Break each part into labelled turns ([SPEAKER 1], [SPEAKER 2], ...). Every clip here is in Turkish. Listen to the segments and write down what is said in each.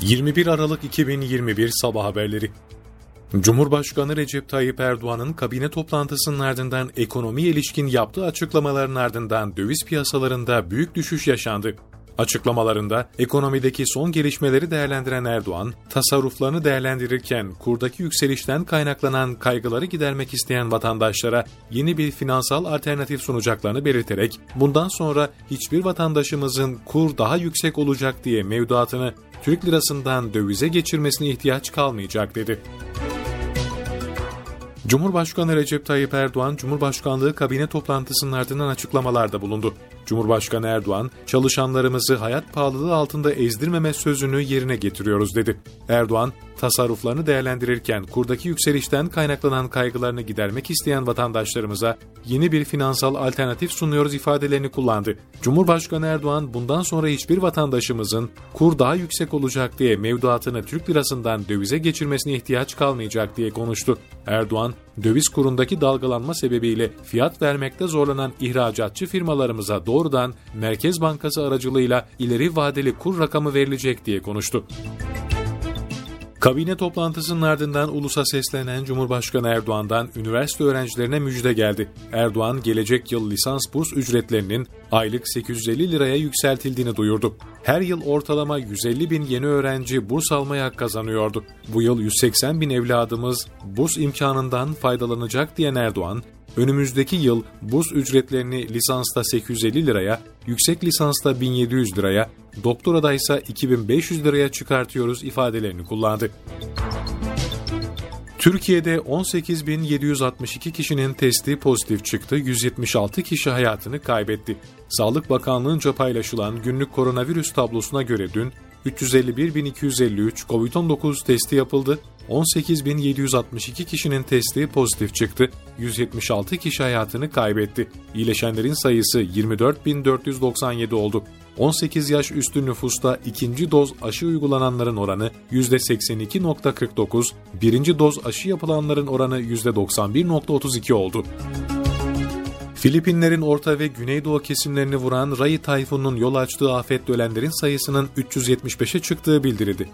[SPEAKER 1] 21 Aralık 2021 Sabah Haberleri Cumhurbaşkanı Recep Tayyip Erdoğan'ın kabine toplantısının ardından ekonomi ilişkin yaptığı açıklamaların ardından döviz piyasalarında büyük düşüş yaşandı. Açıklamalarında ekonomideki son gelişmeleri değerlendiren Erdoğan, tasarruflarını değerlendirirken kurdaki yükselişten kaynaklanan kaygıları gidermek isteyen vatandaşlara yeni bir finansal alternatif sunacaklarını belirterek, bundan sonra hiçbir vatandaşımızın kur daha yüksek olacak diye mevduatını Türk lirasından dövize geçirmesine ihtiyaç kalmayacak dedi. Cumhurbaşkanı Recep Tayyip Erdoğan, Cumhurbaşkanlığı kabine toplantısının ardından açıklamalarda bulundu. Cumhurbaşkanı Erdoğan, çalışanlarımızı hayat pahalılığı altında ezdirmeme sözünü yerine getiriyoruz dedi. Erdoğan, tasarruflarını değerlendirirken kurdaki yükselişten kaynaklanan kaygılarını gidermek isteyen vatandaşlarımıza yeni bir finansal alternatif sunuyoruz ifadelerini kullandı. Cumhurbaşkanı Erdoğan bundan sonra hiçbir vatandaşımızın kur daha yüksek olacak diye mevduatını Türk lirasından dövize geçirmesine ihtiyaç kalmayacak diye konuştu. Erdoğan, döviz kurundaki dalgalanma sebebiyle fiyat vermekte zorlanan ihracatçı firmalarımıza doğrudan Merkez Bankası aracılığıyla ileri vadeli kur rakamı verilecek diye konuştu. Kabine toplantısının ardından ulusa seslenen Cumhurbaşkanı Erdoğan'dan üniversite öğrencilerine müjde geldi. Erdoğan gelecek yıl lisans burs ücretlerinin aylık 850 liraya yükseltildiğini duyurdu. Her yıl ortalama 150 bin yeni öğrenci burs almaya hak kazanıyordu. Bu yıl 180 bin evladımız burs imkanından faydalanacak diyen Erdoğan, önümüzdeki yıl burs ücretlerini lisansta 850 liraya, yüksek lisansta 1700 liraya, doktorada ise 2500 liraya çıkartıyoruz ifadelerini kullandı. Türkiye'de 18.762 kişinin testi pozitif çıktı, 176 kişi hayatını kaybetti. Sağlık Bakanlığı'nca paylaşılan günlük koronavirüs tablosuna göre dün 351.253 COVID-19 testi yapıldı, 18.762 kişinin testi pozitif çıktı, 176 kişi hayatını kaybetti. İyileşenlerin sayısı 24.497 oldu. 18 yaş üstü nüfusta ikinci doz aşı uygulananların oranı %82.49, birinci doz aşı yapılanların oranı %91.32 oldu. Filipinlerin orta ve güneydoğu kesimlerini vuran Rai tayfununun yol açtığı afetle ölenlerin sayısının 375'e çıktığı bildirildi.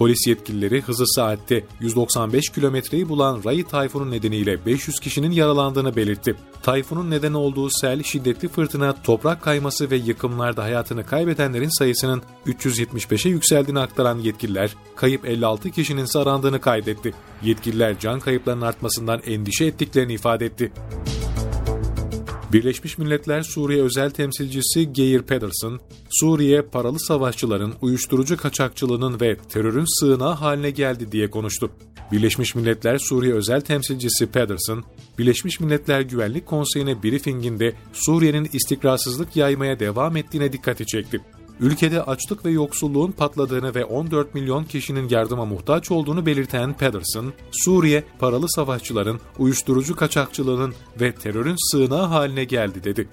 [SPEAKER 1] Polis yetkilileri hızı saatte 195 kilometreyi bulan Rai tayfunun nedeniyle 500 kişinin yaralandığını belirtti. Tayfunun neden olduğu sel, şiddetli fırtına, toprak kayması ve yıkımlarda hayatını kaybedenlerin sayısının 375'e yükseldiğini aktaran yetkililer, kayıp 56 kişinin sarandığını kaydetti. Yetkililer can kayıplarının artmasından endişe ettiklerini ifade etti. Birleşmiş Milletler Suriye özel temsilcisi Geir Pedersen, Suriye paralı savaşçıların uyuşturucu kaçakçılığının ve terörün sığınağı haline geldi diye konuştu. Birleşmiş Milletler Suriye özel temsilcisi Pedersen, Birleşmiş Milletler Güvenlik Konseyi'ne briefinginde Suriye'nin istikrarsızlık yaymaya devam ettiğine dikkati çekti ülkede açlık ve yoksulluğun patladığını ve 14 milyon kişinin yardıma muhtaç olduğunu belirten Pedersen, Suriye paralı savaşçıların, uyuşturucu kaçakçılığının ve terörün sığınağı haline geldi dedi.